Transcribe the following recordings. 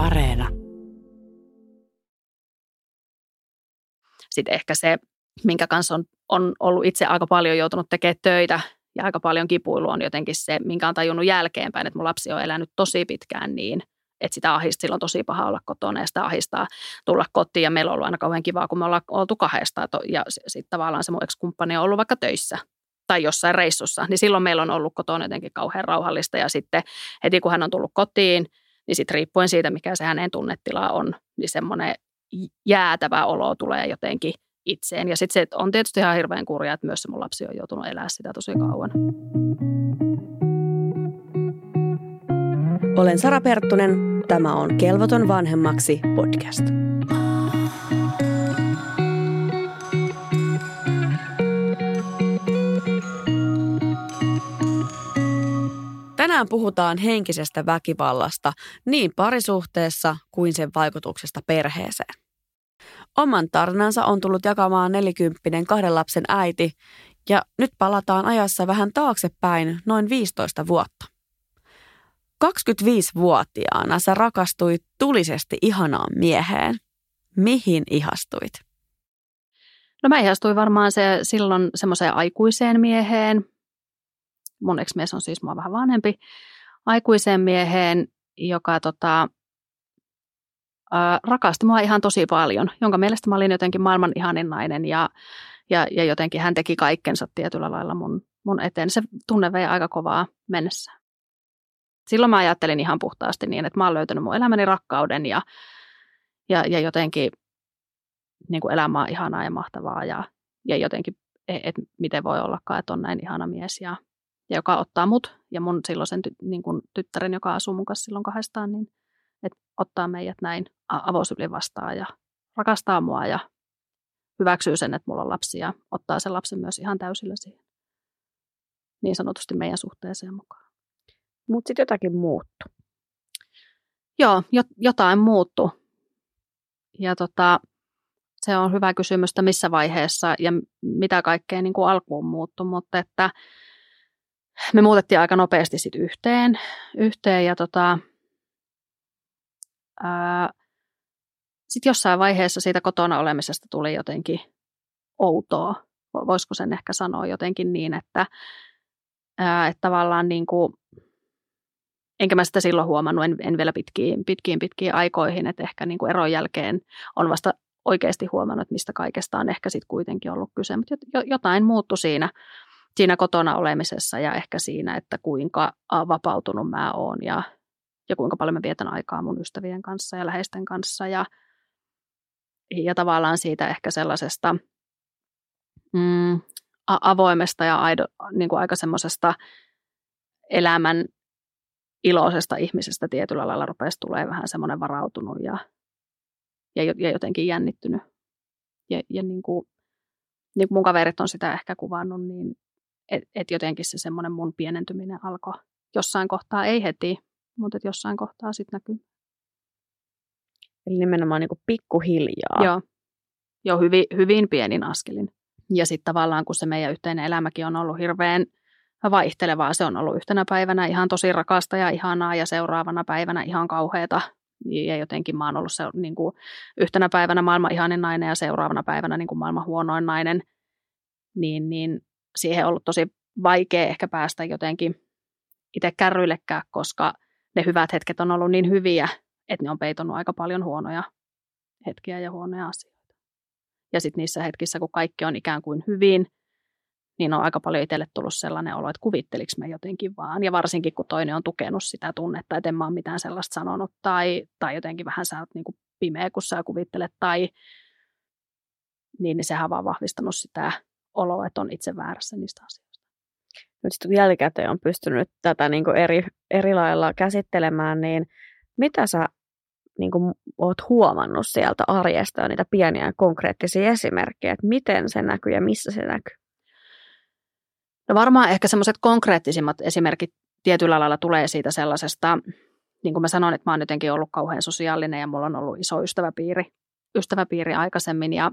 Areena. Sitten ehkä se, minkä kanssa on, on ollut itse aika paljon joutunut tekemään töitä ja aika paljon kipuilu on jotenkin se, minkä on tajunnut jälkeenpäin, että mun lapsi on elänyt tosi pitkään niin, että sitä ahistaa, sillä on tosi paha olla kotona ja sitä ahistaa tulla kotiin. Ja meillä on ollut aina kauhean kivaa, kun me ollaan oltu kahdesta ja sitten tavallaan se mun kumppani on ollut vaikka töissä tai jossain reissussa, niin silloin meillä on ollut kotona jotenkin kauhean rauhallista. Ja sitten heti kun hän on tullut kotiin, niin sitten riippuen siitä, mikä se hänen tunnetila on, niin semmoinen jäätävä olo tulee jotenkin itseen. Ja sitten se on tietysti ihan hirveän kurjaa, että myös se mun lapsi on joutunut elää sitä tosi kauan. Olen Sara Perttunen. Tämä on Kelvoton vanhemmaksi podcast. Tänään puhutaan henkisestä väkivallasta niin parisuhteessa kuin sen vaikutuksesta perheeseen. Oman tarinansa on tullut jakamaan nelikymppinen kahden lapsen äiti ja nyt palataan ajassa vähän taaksepäin noin 15 vuotta. 25-vuotiaana sä rakastuit tulisesti ihanaan mieheen. Mihin ihastuit? No mä ihastuin varmaan se silloin semmoiseen aikuiseen mieheen. Mun ex-mies on siis mua vähän vanhempi. Aikuiseen mieheen, joka tota, ää, rakasti mua ihan tosi paljon, jonka mielestä mä olin jotenkin maailman ihanin nainen ja, ja, ja jotenkin hän teki kaikkensa tietyllä lailla mun, mun eteen. Se tunne vei aika kovaa mennessä silloin mä ajattelin ihan puhtaasti niin, että mä oon löytänyt mun elämäni rakkauden ja, ja, ja jotenkin niin kuin elämä on ihanaa ja mahtavaa ja, ja jotenkin, että et miten voi ollakaan, että on näin ihana mies ja, ja joka ottaa mut ja mun silloisen ty, niin kuin tyttären, joka asuu mun kanssa silloin kahdestaan, niin että ottaa meidät näin avosylin vastaan ja rakastaa mua ja hyväksyy sen, että mulla on lapsi ja ottaa sen lapsen myös ihan täysillä siihen niin sanotusti meidän suhteeseen mukaan. Mutta sitten jotakin muuttu. Joo, jotain muuttu. Ja tota, se on hyvä kysymys, että missä vaiheessa ja mitä kaikkea niin kuin alkuun muuttu, mutta että me muutettiin aika nopeasti sitten yhteen, yhteen ja tota, sitten jossain vaiheessa siitä kotona olemisesta tuli jotenkin outoa. Voisiko sen ehkä sanoa jotenkin niin, että, ää, että tavallaan niin kuin, enkä mä sitä silloin huomannut, en, en vielä pitkiin, pitkiin, pitkiin aikoihin, että ehkä niin kuin eron jälkeen on vasta oikeasti huomannut, että mistä kaikesta on ehkä sitten kuitenkin ollut kyse, mutta jotain muuttui siinä, siinä kotona olemisessa ja ehkä siinä, että kuinka vapautunut mä oon ja, ja kuinka paljon mä vietän aikaa mun ystävien kanssa ja läheisten kanssa ja, ja tavallaan siitä ehkä sellaisesta mm, avoimesta ja aido, niin kuin aika semmoisesta elämän iloisesta ihmisestä tietyllä lailla rupesi tulee vähän semmoinen varautunut ja, ja, ja jotenkin jännittynyt. Ja, ja niin kuin, niin kuin mun kaverit on sitä ehkä kuvannut, niin että et jotenkin se semmoinen mun pienentyminen alkoi jossain kohtaa, ei heti, mutta et jossain kohtaa sitten näkyy. Eli nimenomaan niin pikkuhiljaa. Joo, Joo hyvin, hyvin pienin askelin. Ja sitten tavallaan, kun se meidän yhteinen elämäkin on ollut hirveän – vaihtelevaa. Se on ollut yhtenä päivänä ihan tosi rakasta ja ihanaa ja seuraavana päivänä ihan kauheata. Ja jotenkin mä oon ollut se, niin kuin, yhtenä päivänä maailman ihanin nainen ja seuraavana päivänä niin kuin maailman huonoin nainen. Niin, niin siihen ollut tosi vaikea ehkä päästä jotenkin itse kärryillekään, koska ne hyvät hetket on ollut niin hyviä, että ne on peitonut aika paljon huonoja hetkiä ja huonoja asioita. Ja sitten niissä hetkissä, kun kaikki on ikään kuin hyvin – niin on aika paljon itselle tullut sellainen olo, että kuvitteliks mä jotenkin vaan. Ja varsinkin, kun toinen on tukenut sitä tunnetta, että en mä ole mitään sellaista sanonut, tai, tai jotenkin vähän sä oot niin kuin pimeä, kun sä kuvittelet, tai niin, niin sehän on vaan vahvistanut sitä oloa, että on itse väärässä niistä asioista. Nyt sitten jälkikäteen on pystynyt tätä niin kuin eri, eri lailla käsittelemään, niin mitä sä niin kuin oot huomannut sieltä arjesta ja niitä pieniä konkreettisia esimerkkejä, että miten se näkyy ja missä se näkyy? No varmaan ehkä semmoiset konkreettisimmat esimerkit tietyllä lailla tulee siitä sellaisesta, niin kuin mä sanoin, että mä oon jotenkin ollut kauhean sosiaalinen ja mulla on ollut iso ystäväpiiri, ystäväpiiri aikaisemmin ja,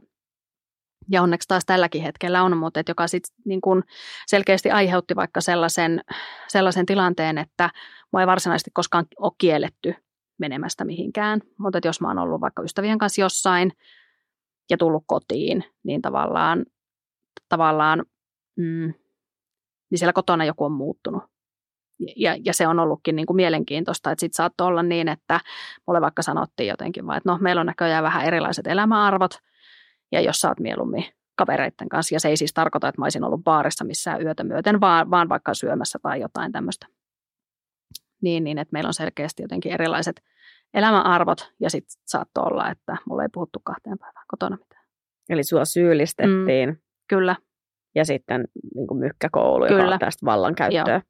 ja onneksi taas tälläkin hetkellä on, mutta että joka sitten niin kuin selkeästi aiheutti vaikka sellaisen, sellaisen tilanteen, että mua ei varsinaisesti koskaan ole kielletty menemästä mihinkään. Mutta jos mä oon ollut vaikka ystävien kanssa jossain ja tullut kotiin, niin tavallaan, tavallaan mm, niin siellä kotona joku on muuttunut. Ja, ja se on ollutkin niin kuin mielenkiintoista, että sitten saattoi olla niin, että mulle vaikka sanottiin jotenkin vaan, että no meillä on näköjään vähän erilaiset elämäarvot, ja jos sä oot mieluummin kavereiden kanssa, ja se ei siis tarkoita, että mä olisin ollut baarissa missään yötä myöten, vaan, vaan vaikka syömässä tai jotain tämmöistä. Niin, niin, että meillä on selkeästi jotenkin erilaiset elämäarvot, ja sitten saattoi olla, että mulla ei puhuttu kahteen päivään kotona mitään. Eli sua syyllistettiin. Mm, kyllä. Ja sitten niin mykkäkoulu, joka kyllä. on tästä vallankäyttöä. Joo.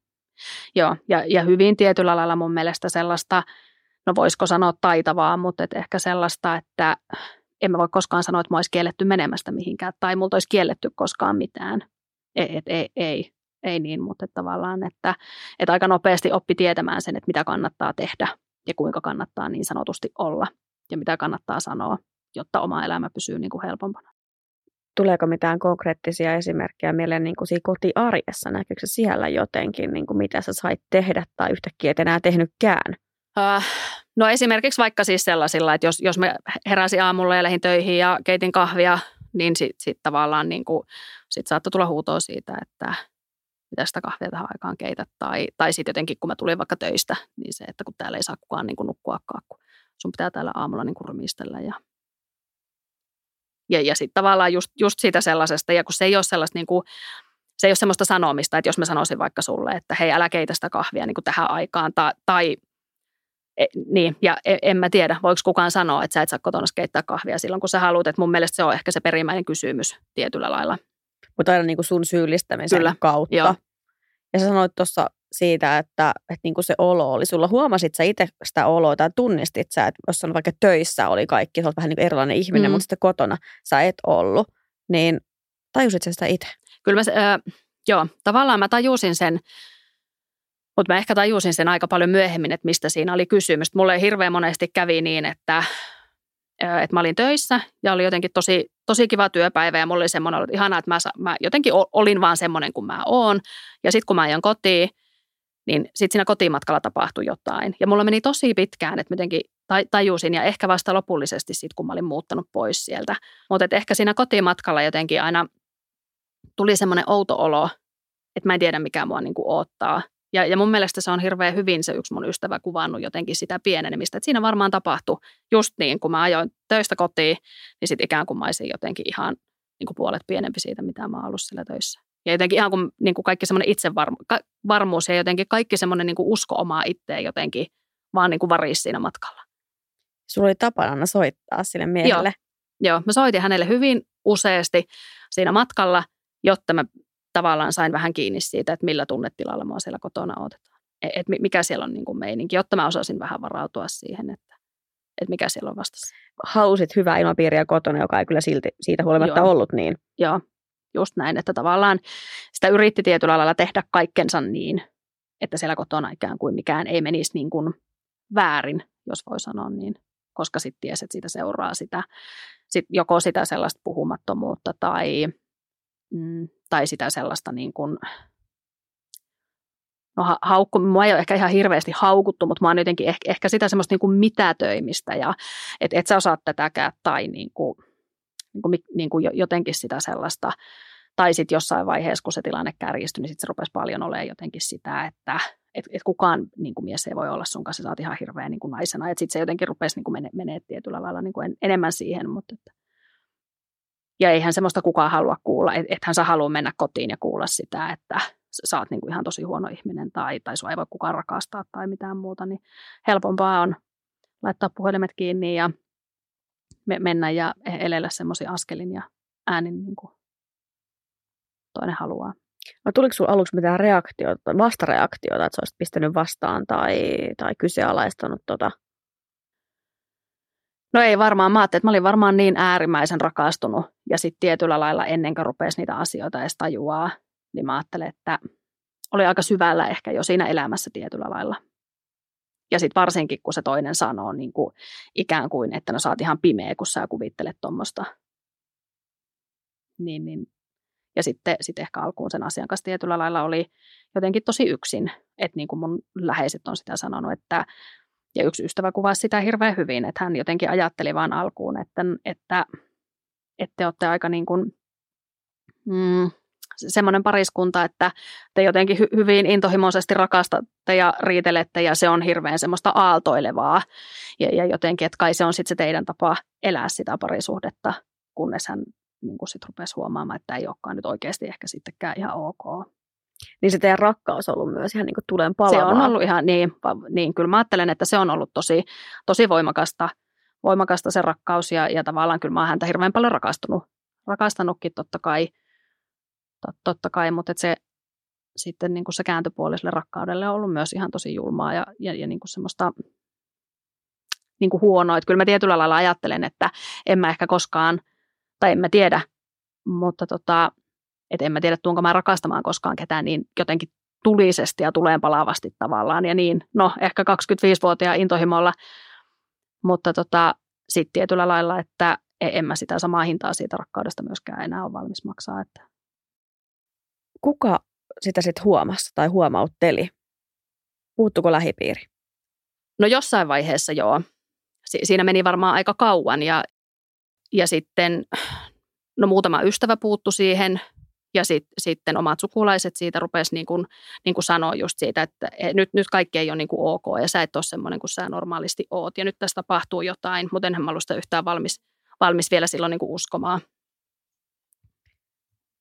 Joo, ja, ja hyvin tietyllä lailla mun mielestä sellaista, no voisiko sanoa taitavaa, mutta et ehkä sellaista, että en mä voi koskaan sanoa, että mä olisi kielletty menemästä mihinkään, tai multa olisi kielletty koskaan mitään. Ei, et, ei, ei, ei niin, mutta että tavallaan, että, että aika nopeasti oppi tietämään sen, että mitä kannattaa tehdä ja kuinka kannattaa niin sanotusti olla ja mitä kannattaa sanoa, jotta oma elämä pysyy niin kuin helpompana. Tuleeko mitään konkreettisia esimerkkejä mieleen niin kuin siinä kotiarjessa? Näkyykö se siellä jotenkin, niin kuin mitä sä sait tehdä tai yhtäkkiä et enää tehnytkään? Uh, no esimerkiksi vaikka siis sellaisilla, että jos, jos me heräsin aamulla ja lähdin töihin ja keitin kahvia, niin sitten sit tavallaan niin kuin, sit saattoi tulla huutoa siitä, että mitä sitä kahvia tähän aikaan keität. Tai, tai sitten jotenkin, kun mä tulin vaikka töistä, niin se, että kun täällä ei saa kukaan niin kuin nukkuakaan, kun sun pitää täällä aamulla niin kuin rumistella ja ja, ja sitten tavallaan just, just siitä sellaisesta, ja kun se ei ole sellaista niin kuin, se ei ole semmoista sanomista, että jos mä sanoisin vaikka sulle, että hei älä keitä sitä kahvia niin kuin tähän aikaan, tai, tai e, niin, ja e, en mä tiedä, voiko kukaan sanoa, että sä et saa kotona keittää kahvia silloin, kun sä haluat, että mun mielestä se on ehkä se perimmäinen kysymys tietyllä lailla. Mutta aina niin kuin sun syyllistämisen Kyllä. kautta. Joo. Ja sä sanoit tuossa siitä, että, että niin kuin se olo oli sulla. Huomasit sä itse sitä oloa tai tunnistit sä, että jos on vaikka töissä oli kaikki, sä olet vähän niin kuin erilainen ihminen, mm. mutta sitten kotona sä et ollut, niin tajusit sä sitä itse? Kyllä mä, äh, joo, tavallaan mä tajusin sen, mutta mä ehkä tajusin sen aika paljon myöhemmin, että mistä siinä oli kysymys. Mulle hirveän monesti kävi niin, että, että mä olin töissä ja oli jotenkin tosi, tosi kiva työpäivä ja mulla oli semmoinen, että ihanaa, että mä, mä jotenkin olin vaan semmoinen kuin mä oon. Ja sitten kun mä ajan kotiin, niin sitten siinä kotimatkalla tapahtui jotain. Ja mulla meni tosi pitkään, että jotenkin tajusin ja ehkä vasta lopullisesti sitten, kun mä olin muuttanut pois sieltä. Mutta ehkä siinä kotimatkalla jotenkin aina tuli semmoinen outo olo, että mä en tiedä mikä mua niinku oottaa. Ja, ja mun mielestä se on hirveän hyvin se yksi mun ystävä kuvannut jotenkin sitä pienenemistä. Että siinä varmaan tapahtui just niin, kun mä ajoin töistä kotiin, niin sitten ikään kuin mä olisin jotenkin ihan niin kuin puolet pienempi siitä, mitä mä oon ollut siellä töissä. Ja jotenkin ihan kuin, niin kuin kaikki semmoinen itsevarmuus ja jotenkin kaikki semmoinen niin kuin usko omaa itteen jotenkin vaan niin kuin varisi siinä matkalla. Sulla oli tapana soittaa sille miehelle. Joo, Joo, mä soitin hänelle hyvin useasti siinä matkalla, jotta mä tavallaan sain vähän kiinni siitä, että millä tunnetilalla mua siellä kotona otetaan. Että mikä siellä on niin kuin meininki, jotta mä osasin vähän varautua siihen, että, että mikä siellä on vastassa. Hausit hyvää ilmapiiriä kotona, joka ei kyllä silti, siitä huolimatta Joo. ollut niin. Joo, just näin, että tavallaan sitä yritti tietyllä lailla tehdä kaikkensa niin, että siellä kotona ikään kuin mikään ei menisi niin kuin väärin, jos voi sanoa niin, koska sitten tiesi, että siitä seuraa sitä, sit joko sitä sellaista puhumattomuutta tai, mm, tai sitä sellaista niin kuin, no haukku, mua ei ole ehkä ihan hirveästi haukuttu, mutta mä oon jotenkin ehkä, ehkä sitä semmoista niin kuin mitätöimistä ja että et sä osaat tätäkään tai niin kuin, niin kuin, niin kuin jotenkin sitä sellaista, tai sitten jossain vaiheessa, kun se tilanne kärjistyi, niin sitten se rupesi paljon olemaan jotenkin sitä, että et, et kukaan niin kuin mies ei voi olla sun kanssa, sä oot ihan hirveä niin kuin naisena. Että sitten se jotenkin rupesi niin kuin mene, menee tietyllä lailla niin kuin en, enemmän siihen. Mutta että. Ja eihän semmoista kukaan halua kuulla. Et, ethän sä halua mennä kotiin ja kuulla sitä, että sä oot niin kuin ihan tosi huono ihminen tai, tai sua ei voi kukaan rakastaa tai mitään muuta. Niin helpompaa on laittaa puhelimet kiinni ja mennä ja elellä semmoisia askelin ja äänin niin kuin toinen haluaa. No, tuliko sinulla aluksi mitään reaktiota, vastareaktiota, että sä olisit pistänyt vastaan tai, tai kyseenalaistanut tota? No ei varmaan. Mä että mä olin varmaan niin äärimmäisen rakastunut ja sitten tietyllä lailla ennen kuin rupesi niitä asioita edes tajuaa, niin mä ajattelin, että oli aika syvällä ehkä jo siinä elämässä tietyllä lailla. Ja sitten varsinkin, kun se toinen sanoo niin kuin ikään kuin, että no sä oot ihan pimeä, kun sä kuvittelet tuommoista. Niin, niin. Ja sitten sit ehkä alkuun sen asian kanssa tietyllä lailla oli jotenkin tosi yksin. Että niin kuin mun läheiset on sitä sanonut, että Ja yksi ystävä kuvasi sitä hirveän hyvin, että hän jotenkin ajatteli vaan alkuun, että, että, että te olette aika niin kuin, mm, semmoinen pariskunta, että te jotenkin hy- hyvin intohimoisesti rakastatte ja riitelette ja se on hirveän semmoista aaltoilevaa. Ja, ja jotenkin, että kai se on sitten se teidän tapa elää sitä parisuhdetta, kunnes hän niin kuin sit rupesi huomaamaan, että ei olekaan nyt oikeasti ehkä sittenkään ihan ok. Niin se teidän rakkaus on ollut myös ihan niin kuin tulen palavaa. Se on ollut ihan niin, niin kyllä mä ajattelen, että se on ollut tosi, tosi voimakasta, voimakasta se rakkaus ja, ja tavallaan kyllä mä oon häntä hirveän paljon rakastunut, rakastanutkin totta kai, totta kai mutta se sitten niin kuin se kääntöpuoliselle rakkaudelle on ollut myös ihan tosi julmaa ja, ja, ja niin kuin semmoista niin kuin huonoa. Että kyllä mä tietyllä lailla ajattelen, että en mä ehkä koskaan, tai en mä tiedä, mutta tota, että en mä tiedä, tuonko mä rakastamaan koskaan ketään niin jotenkin tulisesti ja tuleen palaavasti tavallaan ja niin, no ehkä 25-vuotiaan intohimolla, mutta tota, sitten tietyllä lailla, että e- en mä sitä samaa hintaa siitä rakkaudesta myöskään enää ole valmis maksaa. Että. Kuka sitä sitten huomasi tai huomautteli? Puuttuko lähipiiri? No jossain vaiheessa joo. Si- siinä meni varmaan aika kauan ja, ja sitten no muutama ystävä puuttu siihen, ja sit, sitten omat sukulaiset siitä rupesi niin kuin, niin kuin sanoa just siitä, että e, nyt, nyt kaikki ei ole niin kuin ok ja sä et ole semmoinen kuin sä normaalisti oot ja nyt tässä tapahtuu jotain, mutta enhän mä ollut sitä yhtään valmis, valmis vielä silloin niin kuin uskomaan.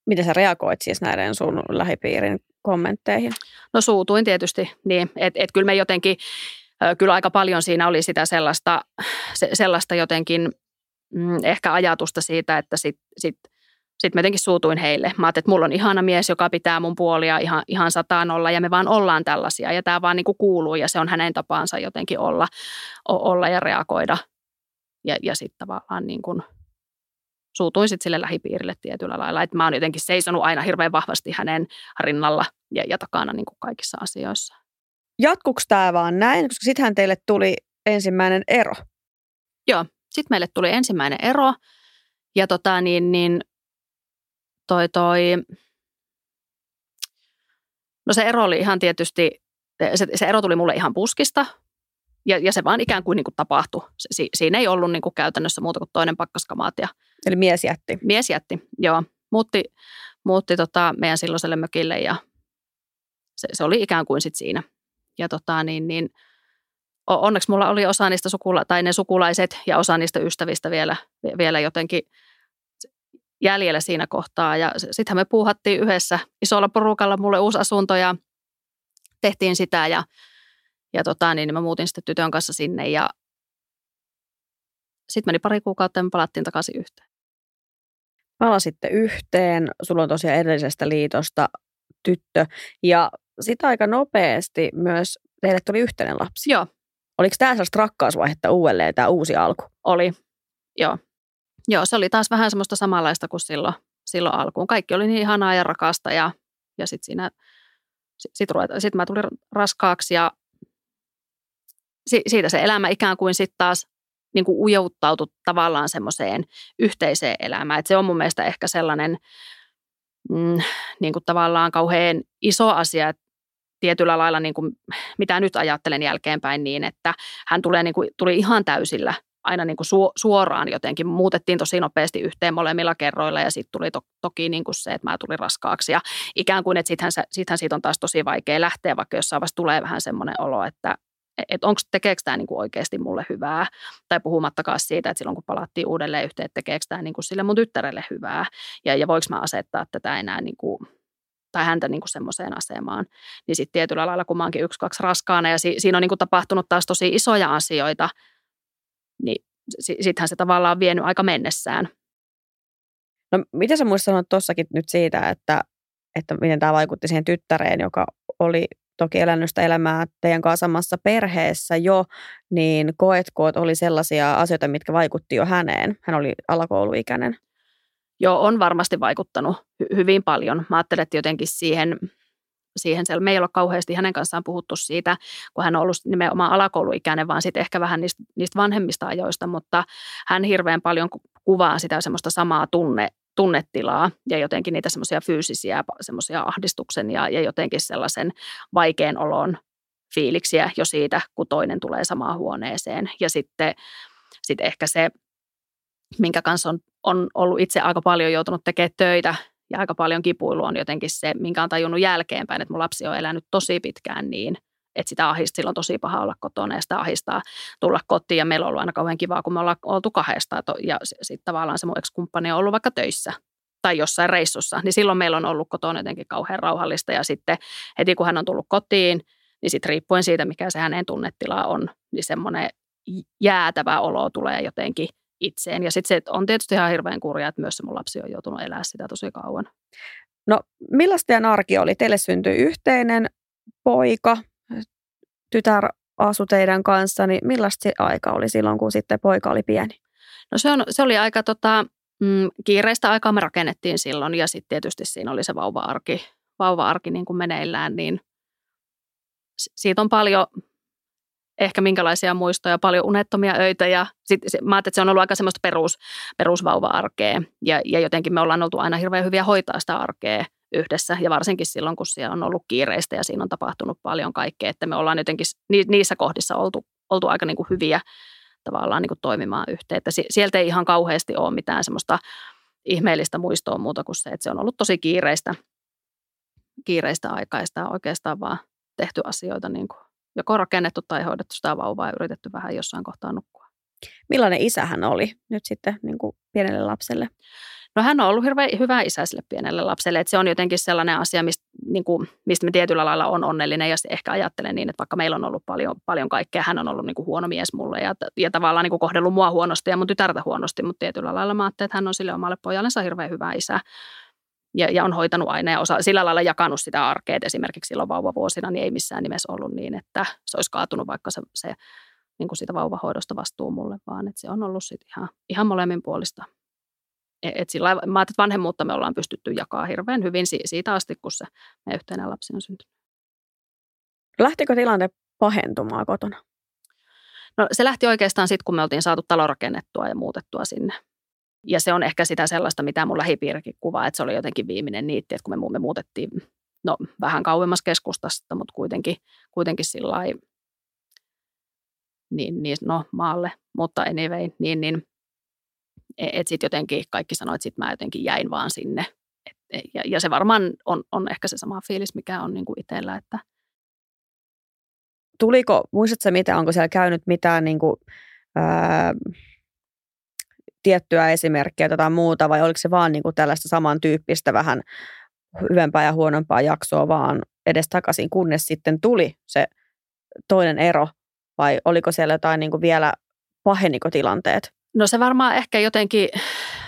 Miten sä reagoit siis näiden sun lähipiirin kommentteihin? No suutuin tietysti, niin että et kyllä me jotenkin, kyllä aika paljon siinä oli sitä sellaista, se, sellaista jotenkin mm, ehkä ajatusta siitä, että sitten sit, sitten mä jotenkin suutuin heille. Mä ajattelin, että mulla on ihana mies, joka pitää mun puolia ihan, ihan sataan olla ja me vaan ollaan tällaisia ja tämä vaan niin kuin kuuluu ja se on hänen tapaansa jotenkin olla, olla ja reagoida. Ja, ja sitten tavallaan niin kuin suutuin sitten sille lähipiirille tietyllä lailla, että mä oon jotenkin seisonut aina hirveän vahvasti hänen rinnalla ja, ja takana niin kuin kaikissa asioissa. Jatkuuko tämä vaan näin, koska sittenhän teille tuli ensimmäinen ero? Joo, sitten meille tuli ensimmäinen ero ja tota, niin, niin toi, toi, no se ero oli ihan tietysti, se, se ero tuli mulle ihan puskista, ja, ja se vaan ikään kuin, niin kuin tapahtui. Si, siinä ei ollut niin kuin käytännössä muuta kuin toinen pakkaskamaat. Ja Eli mies jätti. Mies jätti, joo. Muutti, muutti tota meidän silloiselle mökille ja se, se oli ikään kuin sit siinä. Ja tota, niin, niin, onneksi mulla oli osa niistä sukula- tai ne sukulaiset ja osa niistä ystävistä vielä, vielä jotenkin – jäljellä siinä kohtaa. Ja sittenhän me puuhattiin yhdessä isolla porukalla mulle uusi asunto ja tehtiin sitä ja, ja tota, niin mä muutin sitten tytön kanssa sinne ja sitten meni pari kuukautta ja me palattiin takaisin yhteen. Palasitte yhteen, sulla on tosiaan edellisestä liitosta tyttö ja sitä aika nopeasti myös teille tuli yhteinen lapsi. Joo. Oliko tämä sellaista rakkausvaihetta uudelleen, tämä uusi alku? Oli, joo. Joo, se oli taas vähän semmoista samanlaista kuin silloin, silloin alkuun. Kaikki oli niin ihanaa ja rakasta ja, ja sitten siinä, sitten sit mä tulin raskaaksi ja si, siitä se elämä ikään kuin sitten taas niin kuin ujouttautui tavallaan semmoiseen yhteiseen elämään. Et se on mun mielestä ehkä sellainen mm, niin kuin tavallaan kauhean iso asia, että tietyllä lailla, niin kuin, mitä nyt ajattelen jälkeenpäin niin, että hän tulee, niin kuin, tuli ihan täysillä aina niin kuin suoraan jotenkin. Muutettiin tosi nopeasti yhteen molemmilla kerroilla ja sitten tuli to, toki niin kuin se, että mä tulin raskaaksi. Ja ikään kuin, että sittenhän, sittenhän siitä on taas tosi vaikea lähteä, vaikka jossain vaiheessa tulee vähän semmoinen olo, että että onko, tekeekö tämä niin kuin oikeasti mulle hyvää. Tai puhumattakaan siitä, että silloin kun palattiin uudelleen yhteen, että tekeekö tämä niin kuin sille mun tyttärelle hyvää. Ja, ja voiko mä asettaa tätä enää niin kuin, tai häntä niin kuin semmoiseen asemaan. Niin sitten tietyllä lailla, kun mä oonkin yksi, kaksi raskaana ja si, siinä on niin kuin tapahtunut taas tosi isoja asioita, niin sittenhän se tavallaan on vienyt aika mennessään. No mitä sä muistat sanoa tuossakin nyt siitä, että, että miten tämä vaikutti siihen tyttäreen, joka oli toki elänyt sitä elämää teidän kanssa samassa perheessä jo, niin koetko, että oli sellaisia asioita, mitkä vaikutti jo häneen? Hän oli alakouluikäinen. Joo, on varmasti vaikuttanut hy- hyvin paljon. Mä ajattelen, että jotenkin siihen siihen. Siellä me ei ole kauheasti hänen kanssaan puhuttu siitä, kun hän on ollut nimenomaan alakouluikäinen, vaan sitten ehkä vähän niistä, niistä vanhemmista ajoista, mutta hän hirveän paljon kuvaa sitä semmoista samaa tunne, tunnetilaa ja jotenkin niitä semmoisia fyysisiä semmoisia ahdistuksen ja, ja jotenkin sellaisen vaikean olon fiiliksiä jo siitä, kun toinen tulee samaan huoneeseen. Ja sitten sit ehkä se, minkä kanssa on, on ollut itse aika paljon joutunut tekemään töitä ja aika paljon kipuilu on jotenkin se, minkä on tajunnut jälkeenpäin, että mun lapsi on elänyt tosi pitkään niin, että sitä ahistaa, sillä on tosi paha olla kotona ja sitä ahistaa tulla kotiin. Ja meillä on ollut aina kauhean kivaa, kun me ollaan oltu kahdesta ja sitten tavallaan se mun ex-kumppani on ollut vaikka töissä tai jossain reissussa, niin silloin meillä on ollut kotona jotenkin kauhean rauhallista ja sitten heti kun hän on tullut kotiin, niin sitten riippuen siitä, mikä se hänen tunnetila on, niin semmoinen jäätävä olo tulee jotenkin itseen. Ja sitten se on tietysti ihan hirveän kurjaa, että myös se mun lapsi on joutunut elää sitä tosi kauan. No millaista teidän arki oli? Teille syntyi yhteinen poika, tytär asui teidän kanssa, niin millaista se aika oli silloin, kun sitten poika oli pieni? No se, on, se oli aika tota, mm, kiireistä aikaa me rakennettiin silloin ja sitten tietysti siinä oli se vauva-arki, vauva-arki niin kuin meneillään, niin siitä on paljon ehkä minkälaisia muistoja, paljon unettomia öitä ja sit, sit, mä ajattelin, että se on ollut aika semmoista perus, perusvauva-arkea ja, ja jotenkin me ollaan oltu aina hirveän hyviä hoitaa sitä arkea yhdessä ja varsinkin silloin, kun siellä on ollut kiireistä ja siinä on tapahtunut paljon kaikkea, että me ollaan jotenkin niissä kohdissa oltu, oltu aika niin kuin hyviä tavallaan niin kuin toimimaan yhteen. Että sieltä ei ihan kauheasti ole mitään semmoista ihmeellistä muistoa muuta kuin se, että se on ollut tosi kiireistä, kiireistä aikaista oikeastaan vaan tehty asioita niin kuin joko rakennettu tai hoidettu sitä vauvaa ja yritetty vähän jossain kohtaa nukkua. Millainen isä hän oli nyt sitten niin kuin pienelle lapselle? No hän on ollut hirveän hyvä isä sille pienelle lapselle, että se on jotenkin sellainen asia, mistä, niin kuin, mistä me tietyllä lailla on onnellinen ja ehkä ajattelen niin, että vaikka meillä on ollut paljon, paljon kaikkea, hän on ollut niin kuin huono mies mulle ja, ja tavallaan niin kuin kohdellut mua huonosti ja mun tytärtä huonosti, mutta tietyllä lailla mä ajattelen, että hän on sille omalle pojallensa hirveän hyvä isä ja, ja on hoitanut aina ja osa, sillä lailla jakanut sitä arkea, esimerkiksi silloin vauvavuosina niin ei missään nimessä ollut niin, että se olisi kaatunut vaikka se, se niin kuin siitä vauvahoidosta vastuu mulle, vaan että se on ollut sit ihan, ihan molemmin puolista E, et sillä, mä ajattelin, että vanhemmuutta me ollaan pystytty jakaa hirveän hyvin siitä asti, kun se meidän yhteinen lapsi on syntynyt. Lähtikö tilanne pahentumaan kotona? No se lähti oikeastaan sitten, kun me oltiin saatu talo rakennettua ja muutettua sinne. Ja se on ehkä sitä sellaista, mitä mun lähipiirikin kuvaa, että se oli jotenkin viimeinen niitti, että kun me, me muutettiin no, vähän kauemmas keskustasta, mutta kuitenkin, kuitenkin sillä niin, niin, no, maalle, mutta anyway, niin, niin E, että sitten jotenkin kaikki sanoi, että sitten mä jotenkin jäin vaan sinne. Et, e, ja, ja se varmaan on, on ehkä se sama fiilis, mikä on niin kuin itsellä, että Tuliko, muistatko mitä, onko siellä käynyt mitään niin kuin, ää, tiettyä esimerkkiä tai muuta, vai oliko se vaan niin kuin tällaista samantyyppistä vähän hyvempää ja huonompaa jaksoa vaan edes takaisin, kunnes sitten tuli se toinen ero, vai oliko siellä jotain niin kuin vielä paheniko tilanteet? No se varmaan ehkä jotenkin,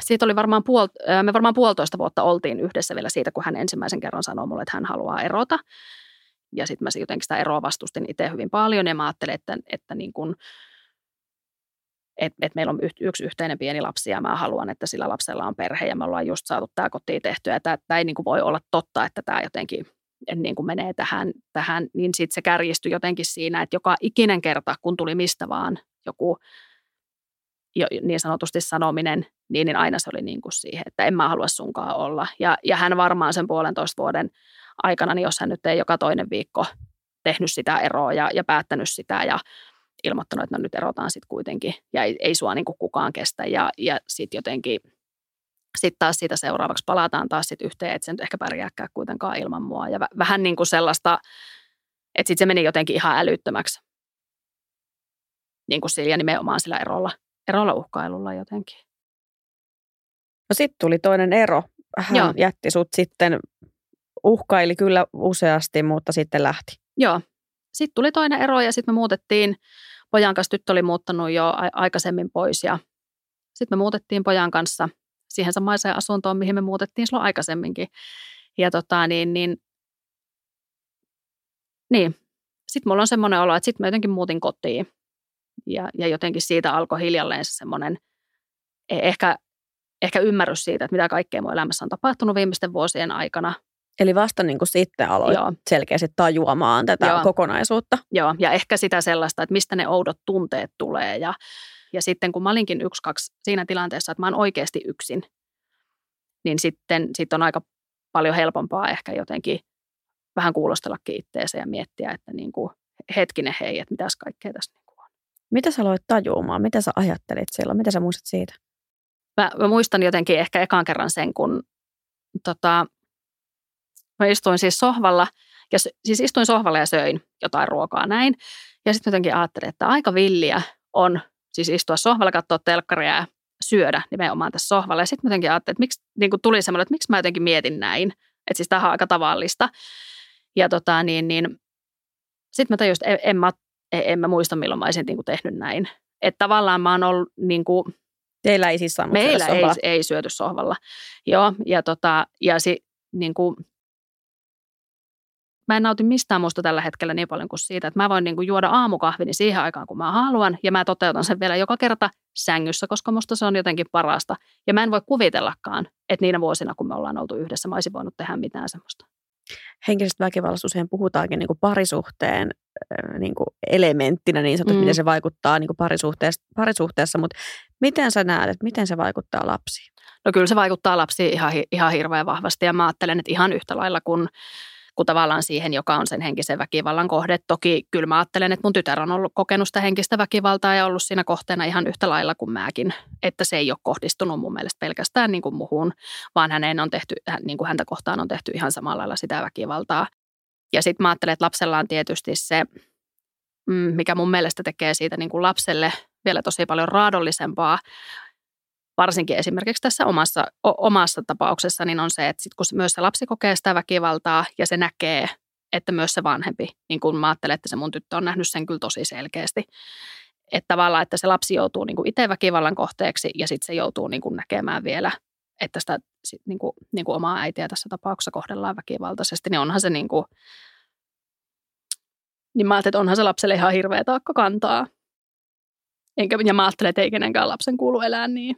siitä oli varmaan puol, me varmaan puolitoista vuotta oltiin yhdessä vielä siitä, kun hän ensimmäisen kerran sanoi mulle, että hän haluaa erota. Ja sitten mä jotenkin sitä eroa vastustin itse hyvin paljon ja mä ajattelin, että, että niin kun, et, et meillä on yksi yhteinen pieni lapsi ja mä haluan, että sillä lapsella on perhe ja me ollaan just saatu tämä kotiin tehtyä. Tämä ei niin voi olla totta, että tämä jotenkin niin kuin menee tähän, tähän niin sitten se kärjistyi jotenkin siinä, että joka ikinen kerta, kun tuli mistä vaan joku jo, niin sanotusti sanominen, niin, niin aina se oli niin kuin siihen, että en mä halua sunkaan olla. Ja, ja hän varmaan sen puolentoista vuoden aikana, niin jos hän nyt ei joka toinen viikko tehnyt sitä eroa ja, ja päättänyt sitä ja ilmoittanut, että no nyt erotaan sitten kuitenkin ja ei, ei sua niin kuin kukaan kestä ja, ja sitten jotenkin sitten taas siitä seuraavaksi palataan taas sitten yhteen, että se nyt ehkä pärjääkään kuitenkaan ilman mua ja vähän niin kuin sellaista, että sitten se meni jotenkin ihan älyttömäksi niin kuin sillä nimenomaan sillä erolla erolla uhkailulla jotenkin. No sitten tuli toinen ero. Hän Joo. jätti sut sitten, uhkaili kyllä useasti, mutta sitten lähti. Joo. Sitten tuli toinen ero ja sitten me muutettiin, pojan kanssa tyttö oli muuttanut jo aikaisemmin pois ja sitten me muutettiin pojan kanssa siihen samaiseen asuntoon, mihin me muutettiin silloin aikaisemminkin. Ja tota, niin, niin, niin. sitten mulla on semmoinen olo, että sitten mä jotenkin muutin kotiin. Ja, ja jotenkin siitä alkoi hiljalleen se semmoinen e, ehkä, ehkä ymmärrys siitä, että mitä kaikkea mun elämässä on tapahtunut viimeisten vuosien aikana. Eli vasta niin kuin sitten aloin Joo. selkeästi tajuamaan tätä Joo. kokonaisuutta. Joo, ja ehkä sitä sellaista, että mistä ne oudot tunteet tulee. Ja, ja sitten kun mä olinkin yksi, kaksi siinä tilanteessa, että mä oon oikeasti yksin, niin sitten sit on aika paljon helpompaa ehkä jotenkin vähän kuulostellakin itteensä ja miettiä, että niin kuin hetkinen hei, että mitäs kaikkea tässä niin on. Mitä sä aloit tajuumaan? Mitä sä ajattelit silloin? Mitä sä muistat siitä? Mä, mä muistan jotenkin ehkä ekan kerran sen, kun tota, mä istuin siis sohvalla, ja siis istuin sohvalla ja söin jotain ruokaa näin. Ja sitten jotenkin ajattelin, että aika villiä on siis istua sohvalla, katsoa telkkaria ja syödä nimenomaan tässä sohvalla. Ja sitten jotenkin ajattelin, että miksi niin kuin tuli semmoinen, että miksi mä jotenkin mietin näin. Että siis tämä on aika tavallista. Ja tota, niin, niin, sitten mä tajusin, että en, en, mä, en mä muista, milloin mä olisin niin kuin tehnyt näin. Että tavallaan mä oon ollut niin kuin, Teillä ei siis saanut Meillä ei, ei syöty sohvalla. Joo, ja, tota, ja si, niin kuin, mä en nauti mistään muusta tällä hetkellä niin paljon kuin siitä, että mä voin niin kuin juoda aamukahvini siihen aikaan, kun mä haluan, ja mä toteutan sen vielä joka kerta sängyssä, koska musta se on jotenkin parasta. Ja mä en voi kuvitellakaan, että niinä vuosina, kun me ollaan oltu yhdessä, mä olisin voinut tehdä mitään semmoista. Henkisestä väkivallasta usein puhutaankin niin kuin parisuhteen niin kuin elementtinä niin sanotusti, mm. miten se vaikuttaa niin kuin parisuhteessa, parisuhteessa, mutta miten sä näet, että miten se vaikuttaa lapsiin? No kyllä se vaikuttaa lapsiin ihan, ihan hirveän vahvasti ja mä ajattelen, että ihan yhtä lailla kuin kuin tavallaan siihen, joka on sen henkisen väkivallan kohde. Toki kyllä mä ajattelen, että mun tytär on ollut kokenut sitä henkistä väkivaltaa ja ollut siinä kohteena ihan yhtä lailla kuin mäkin. Että se ei ole kohdistunut mun mielestä pelkästään niin kuin muhun, vaan häneen on tehty, niin kuin häntä kohtaan on tehty ihan samalla lailla sitä väkivaltaa. Ja sitten mä ajattelen, että lapsella on tietysti se, mm, mikä mun mielestä tekee siitä niin kuin lapselle vielä tosi paljon raadollisempaa, varsinkin esimerkiksi tässä omassa, o, omassa tapauksessa, niin on se, että sit kun myös se lapsi kokee sitä väkivaltaa ja se näkee, että myös se vanhempi, niin kuin mä ajattelen, että se mun tyttö on nähnyt sen kyllä tosi selkeästi, että tavallaan, että se lapsi joutuu niin itse väkivallan kohteeksi ja sitten se joutuu niin kuin näkemään vielä, että sitä niin kuin, niin kuin omaa äitiä tässä tapauksessa kohdellaan väkivaltaisesti, niin onhan se niin kuin, niin mä ajattelin, että onhan se lapselle ihan hirveä taakka kantaa. Enkä, ja mä ajattelen, että ei kenenkään lapsen kuulu elää niin.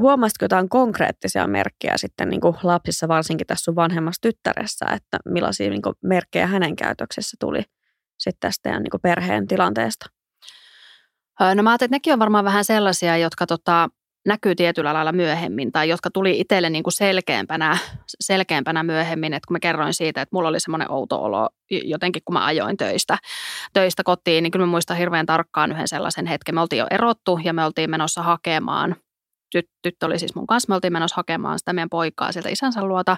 Huomasitko jotain konkreettisia merkkejä sitten niin kuin lapsissa, varsinkin tässä sun vanhemmassa tyttäressä, että millaisia niin kuin merkkejä hänen käytöksessä tuli sitten tästä niin kuin perheen tilanteesta? No mä ajattelin, että nekin on varmaan vähän sellaisia, jotka tota, näkyy tietyllä lailla myöhemmin tai jotka tuli itselle niin kuin selkeämpänä, selkeämpänä myöhemmin, että kun mä kerroin siitä, että mulla oli semmoinen outo olo jotenkin, kun mä ajoin töistä, töistä kotiin, niin kyllä mä muistan hirveän tarkkaan yhden sellaisen hetken. Me oltiin jo erottu ja me oltiin menossa hakemaan – tyt, tyttö oli siis mun kanssa, me oltiin menossa hakemaan sitä meidän poikaa sieltä isänsä luota.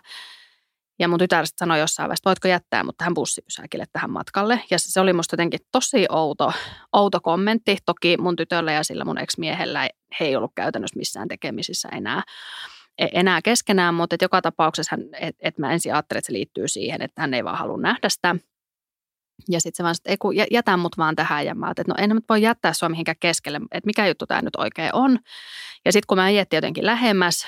Ja mun tytär sanoi jossain vaiheessa, voitko jättää mut tähän bussipysäkille tähän matkalle. Ja se oli musta jotenkin tosi outo, outo kommentti. Toki mun tytöllä ja sillä mun ex-miehellä he ei ollut käytännössä missään tekemisissä enää e, enää keskenään, mutta et joka tapauksessa, että et mä ensin ajattelin, että se liittyy siihen, että hän ei vaan halua nähdä sitä ja sitten se vaan, että ei kun jätä mut vaan tähän. Ja mä että no en nyt voi jättää sua mihinkään keskelle, että mikä juttu tämä nyt oikein on. Ja sitten kun mä ajettiin jotenkin lähemmäs,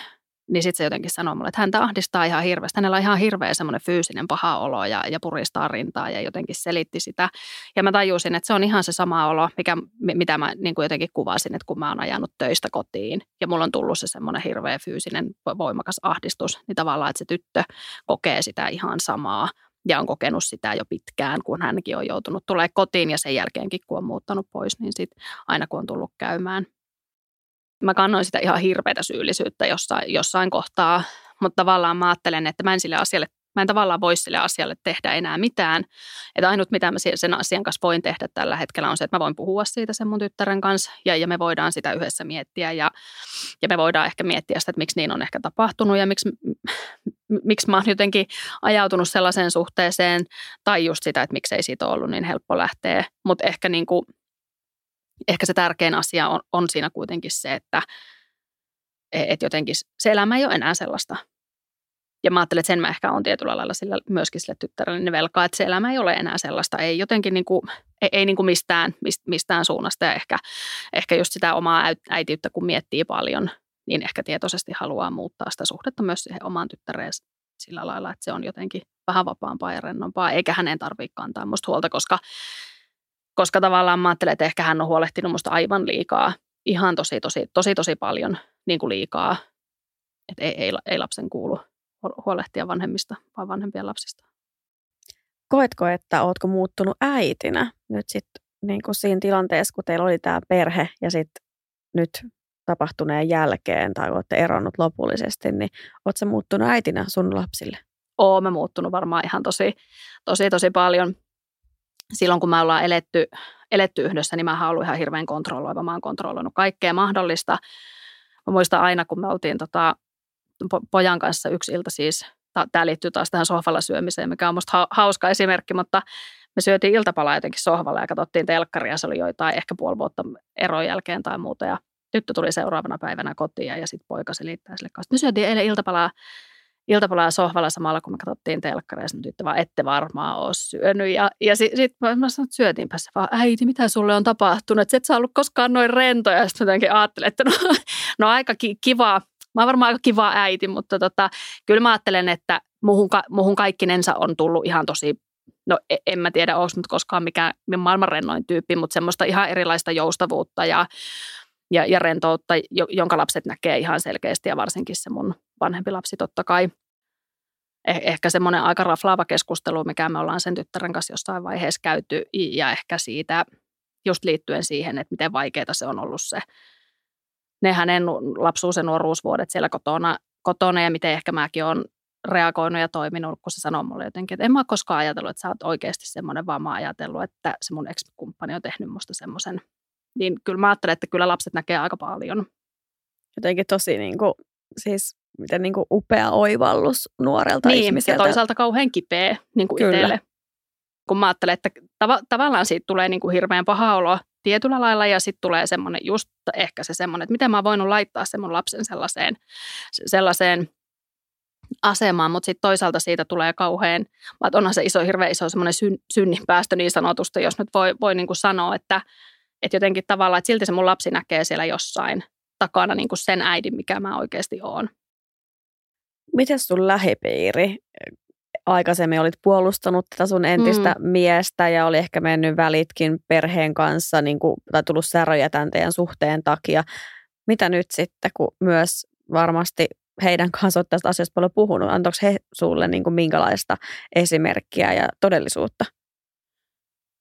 niin sitten se jotenkin sanoi mulle, että häntä ahdistaa ihan hirveästi. Hänellä on ihan hirveä semmoinen fyysinen paha olo ja, ja puristaa rintaa ja jotenkin selitti sitä. Ja mä tajusin, että se on ihan se sama olo, mikä, mitä mä niin kuin jotenkin kuvasin, että kun mä oon ajanut töistä kotiin ja mulla on tullut se semmoinen hirveä fyysinen voimakas ahdistus, niin tavallaan, että se tyttö kokee sitä ihan samaa ja on kokenut sitä jo pitkään, kun hänkin on joutunut tulee kotiin ja sen jälkeenkin, kun on muuttanut pois, niin sit aina kun on tullut käymään. Mä kannoin sitä ihan hirveätä syyllisyyttä jossain, jossain kohtaa, mutta tavallaan mä ajattelen, että mä en sille asialle Mä en tavallaan voi sille asialle tehdä enää mitään. Että ainut, mitä mä sen asian kanssa voin tehdä tällä hetkellä on se, että mä voin puhua siitä sen mun tyttären kanssa ja, ja me voidaan sitä yhdessä miettiä ja, ja me voidaan ehkä miettiä sitä, että miksi niin on ehkä tapahtunut ja miksi, miksi mä oon jotenkin ajautunut sellaiseen suhteeseen tai just sitä, että miksei siitä ollut niin helppo lähteä. Mutta ehkä, niin ehkä se tärkein asia on, on siinä kuitenkin se, että et jotenkin se elämä ei ole enää sellaista, ja mä ajattelen, että sen mä ehkä on tietyllä lailla sillä, myöskin sille tyttärelle velkaa, että se elämä ei ole enää sellaista. Ei jotenkin niin kuin, ei, ei niin kuin mistään, mistään suunnasta. Ja ehkä, ehkä just sitä omaa äitiyttä, kun miettii paljon, niin ehkä tietoisesti haluaa muuttaa sitä suhdetta myös siihen omaan tyttäreen sillä lailla, että se on jotenkin vähän vapaampaa ja rennompaa, eikä hänen tarvitse kantaa musta huolta, koska, koska tavallaan mä ajattelen, että ehkä hän on huolehtinut musta aivan liikaa, ihan tosi, tosi, tosi, tosi paljon niin kuin liikaa, että ei, ei, ei lapsen kuulu huolehtia vanhemmista vai vanhempien lapsista. Koetko, että ootko muuttunut äitinä nyt sitten niin kuin siinä tilanteessa, kun teillä oli tämä perhe ja sitten nyt tapahtuneen jälkeen tai olette eronnut lopullisesti, niin ootko muuttunut äitinä sun lapsille? oon mä muuttunut varmaan ihan tosi, tosi, tosi paljon. Silloin kun me ollaan eletty, eletty yhdessä, niin mä ollut ihan hirveän kontrolloiva. Mä oon kontrolloinut kaikkea mahdollista. Mä muistan aina, kun me oltiin tota, pojan kanssa yksi ilta siis, tämä liittyy taas tähän sohvalla syömiseen, mikä on musta hauska esimerkki, mutta me syötiin iltapalaa jotenkin sohvalla ja katsottiin telkkaria. Se oli joitain ehkä puoli vuotta eron jälkeen tai muuta. Ja tyttö tuli seuraavana päivänä kotiin ja sitten poika selittää sille kanssa. Me syötiin eilen iltapalaa, iltapalaa sohvalla samalla, kun me katsottiin telkkaria. Ja tyttö vaan, ette varmaan ole syönyt. Ja, ja sitten sit mä, mä sanoin, että syötiinpä se vaan, äiti, mitä sulle on tapahtunut? Että et sä ollut koskaan noin rentoja. Ja sitten jotenkin ajattelin, että no, no aika kiva. Mä oon varmaan aika kiva äiti, mutta tota, kyllä mä ajattelen, että muhun, muhun kaikkinensa on tullut ihan tosi no e, en mä tiedä, onko nyt koskaan mikään maailman rennoin tyyppi, mutta semmoista ihan erilaista joustavuutta ja, ja, ja rentoutta, jonka lapset näkee ihan selkeästi ja varsinkin se mun vanhempi lapsi totta kai. Eh, ehkä semmoinen aika raflaava keskustelu, mikä me ollaan sen tyttären kanssa jossain vaiheessa käyty ja ehkä siitä just liittyen siihen, että miten vaikeaa se on ollut se, ne hänen lapsuus- ja nuoruusvuodet siellä kotona, kotona ja miten ehkä mäkin olen reagoinut ja toiminut, kun se sanoo mulle jotenkin, että en mä ole koskaan ajatellut, että sä oot oikeasti semmoinen, vaan mä oon ajatellut, että se mun ex-kumppani on tehnyt musta semmoisen. Niin kyllä mä ajattelen, että kyllä lapset näkee aika paljon. Jotenkin tosi niin kuin, siis miten niin kuin upea oivallus nuorelta niin, ihmiseltä. ja toisaalta kauhean kipeä niin kuin itselle. Kun mä ajattelen, että tav- tavallaan siitä tulee niin kuin hirveän paha olo tietyllä lailla ja sitten tulee semmoinen just ehkä se semmoinen, että miten mä oon voinut laittaa sen mun lapsen sellaiseen, sellaiseen asemaan, mutta sitten toisaalta siitä tulee kauhean, että onhan se iso, hirveän iso semmoinen syn, synnin päästö niin sanotusta, jos nyt voi, voi niin kuin sanoa, että, että jotenkin tavallaan, että silti se mun lapsi näkee siellä jossain takana niin kuin sen äidin, mikä mä oikeasti oon. Miten sun lähipiiri? Aikaisemmin olit puolustanut tätä sun entistä mm. miestä ja oli ehkä mennyt välitkin perheen kanssa niin kuin, tai tullut säröjä tämän teidän suhteen takia. Mitä nyt sitten, kun myös varmasti heidän kanssa olet tästä asiasta paljon puhunut? Antoiko he sulle niin kuin minkälaista esimerkkiä ja todellisuutta?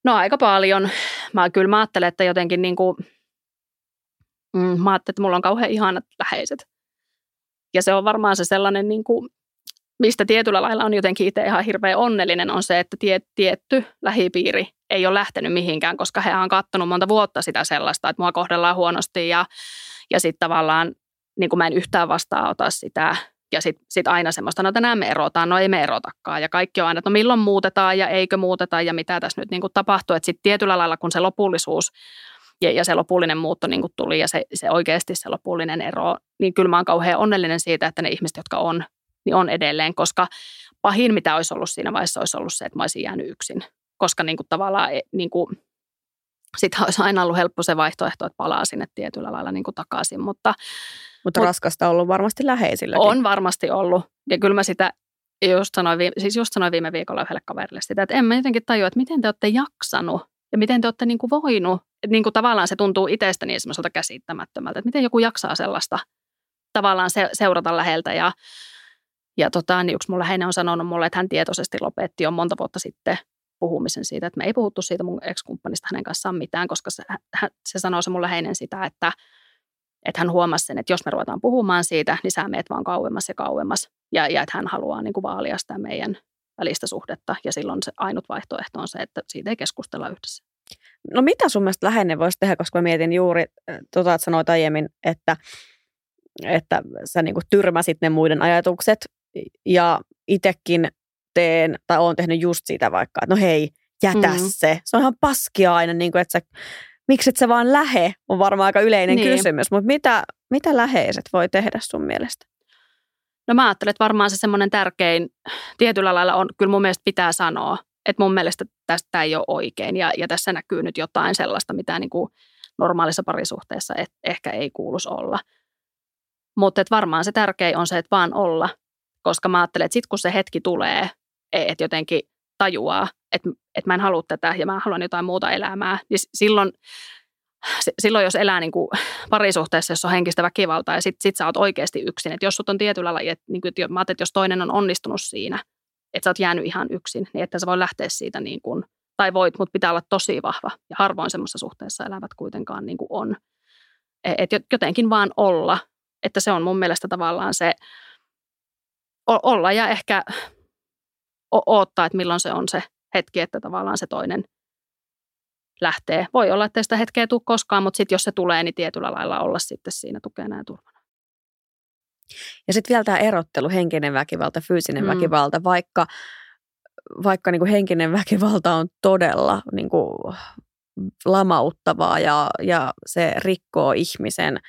No aika paljon. Mä kyllä mä ajattelen, että jotenkin niin kuin, mm, mä ajattelen, että mulla on kauhean ihanat läheiset. Ja se on varmaan se sellainen, niin kuin, mistä tietyllä lailla on jotenkin itse ihan hirveän onnellinen, on se, että tie, tietty lähipiiri ei ole lähtenyt mihinkään, koska he on kattonut monta vuotta sitä sellaista, että mua kohdellaan huonosti ja, ja sitten tavallaan niin kuin mä en yhtään vastaanota sitä. Ja sitten sit aina semmoista, no tänään me erotaan, no ei me erotakaan. Ja kaikki on aina, että no milloin muutetaan ja eikö muuteta ja mitä tässä nyt niin kuin tapahtuu. Että sitten tietyllä lailla, kun se lopullisuus ja, ja se lopullinen muutto niin kuin tuli ja se, se oikeasti se lopullinen ero, niin kyllä mä oon kauhean onnellinen siitä, että ne ihmiset, jotka on, niin on edelleen. Koska pahin, mitä olisi ollut siinä vaiheessa, olisi ollut se, että mä olisin jäänyt yksin. Koska niin kuin tavallaan e, niin kuin, sitten olisi aina ollut helppo se vaihtoehto, että palaa sinne tietyllä lailla niin kuin takaisin. Mutta mutta Mut, raskasta on ollut varmasti läheisillä. On varmasti ollut. Ja kyllä mä sitä just sanoin, siis just sanoin viime viikolla yhdelle kaverille sitä, että en mä jotenkin tajua, että miten te olette jaksanut ja miten te olette niin kuin voinut. Että niin kuin tavallaan se tuntuu itsestäni niin semmoiselta käsittämättömältä, että miten joku jaksaa sellaista tavallaan se, seurata läheltä. Ja, ja tota, niin yksi mun läheinen on sanonut mulle, että hän tietoisesti lopetti jo monta vuotta sitten puhumisen siitä, että me ei puhuttu siitä mun ex-kumppanista hänen kanssaan mitään, koska se, hän, se sanoo se mun läheinen sitä, että – että hän huomasi sen, että jos me ruvetaan puhumaan siitä, niin sä meet vaan kauemmas ja kauemmas. Ja, ja että hän haluaa niin kuin vaalia sitä meidän välistä suhdetta. Ja silloin se ainut vaihtoehto on se, että siitä ei keskustella yhdessä. No mitä sun mielestä läheinen voisi tehdä, koska mä mietin juuri, äh, tota, että sanoit aiemmin, että, että sä niin kuin tyrmäsit ne muiden ajatukset ja itsekin teen, tai oon tehnyt just siitä vaikka, että no hei, jätä mm. se. Se on ihan paskia aina, niin kuin, että sä miksi et sä vaan lähe, on varmaan aika yleinen niin. kysymys, mutta mitä, mitä läheiset voi tehdä sun mielestä? No mä ajattelen, että varmaan se semmoinen tärkein tietyllä lailla on, kyllä mun mielestä pitää sanoa, että mun mielestä tästä ei ole oikein ja, ja tässä näkyy nyt jotain sellaista, mitä niin kuin normaalissa parisuhteessa et, ehkä ei kuuluisi olla. Mutta varmaan se tärkein on se, että vaan olla, koska mä ajattelen, että sitten kun se hetki tulee, e, että jotenkin tajuaa, että, että mä en halua tätä ja mä haluan jotain muuta elämää, niin silloin, silloin jos elää niin kuin parisuhteessa, jossa on henkistä väkivaltaa ja sit, sit sä oot oikeasti yksin, että jos sut on tietyllä lailla, että, niin kuin, mä että jos toinen on onnistunut siinä, että sä oot jäänyt ihan yksin, niin että sä voi lähteä siitä niin kuin, tai voit, mutta pitää olla tosi vahva ja harvoin semmoisessa suhteessa elävät kuitenkaan niin kuin on. E, että jotenkin vaan olla, että se on mun mielestä tavallaan se olla ja ehkä odottaa, että milloin se on se hetki, että tavallaan se toinen lähtee. Voi olla, että sitä hetkeä tule koskaan, mutta sitten jos se tulee, niin tietyllä lailla olla sitten siinä tukena ja turvana. Ja sitten vielä tämä erottelu, henkinen väkivalta, fyysinen mm. väkivalta, vaikka, vaikka niin kuin henkinen väkivalta on todella niin kuin lamauttavaa ja, ja se rikkoo ihmisen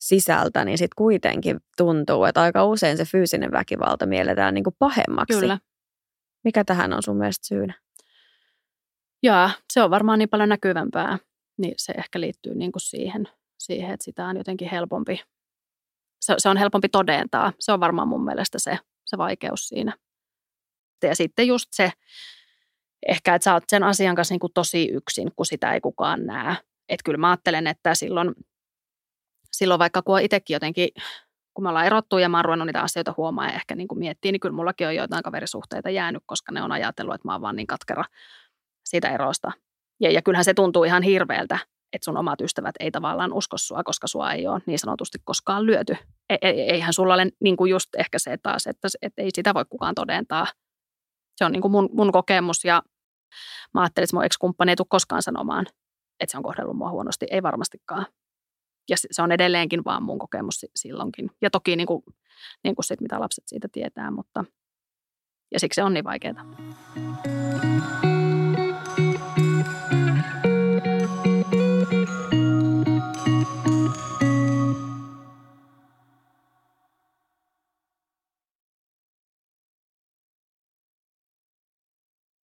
sisältä, niin sitten kuitenkin tuntuu, että aika usein se fyysinen väkivalta mielletään niin kuin pahemmaksi. Kyllä. Mikä tähän on sun mielestä syynä? Joo, se on varmaan niin paljon näkyvämpää, niin se ehkä liittyy niin kuin siihen, siihen, että sitä on jotenkin helpompi, se, se on helpompi todentaa. Se on varmaan mun mielestä se, se vaikeus siinä. Ja sitten just se, ehkä, että sä oot sen asian kanssa niin kuin tosi yksin, kun sitä ei kukaan näe. Että kyllä mä ajattelen, että silloin, silloin vaikka kun itsekin jotenkin, kun me ollaan erottu ja mä oon ruvennut niitä asioita huomaa ja ehkä niin kuin miettii, niin kyllä mullakin on joitain kaverisuhteita jäänyt, koska ne on ajatellut, että mä oon vaan niin katkera siitä erosta. Ja, ja kyllähän se tuntuu ihan hirveältä, että sun omat ystävät ei tavallaan usko sua, koska sua ei ole niin sanotusti koskaan lyöty. E, e, eihän sulla ole niin kuin just ehkä se taas, että, että ei sitä voi kukaan todentaa. Se on niin kuin mun, mun kokemus ja mä ajattelin, että mun ex-kumppani ei tule koskaan sanomaan, että se on kohdellut mua huonosti. Ei varmastikaan. Ja se on edelleenkin vaan mun kokemus silloinkin. Ja toki niin kuin, niin kuin sit, mitä lapset siitä tietää, mutta ja siksi se on niin vaikeaa.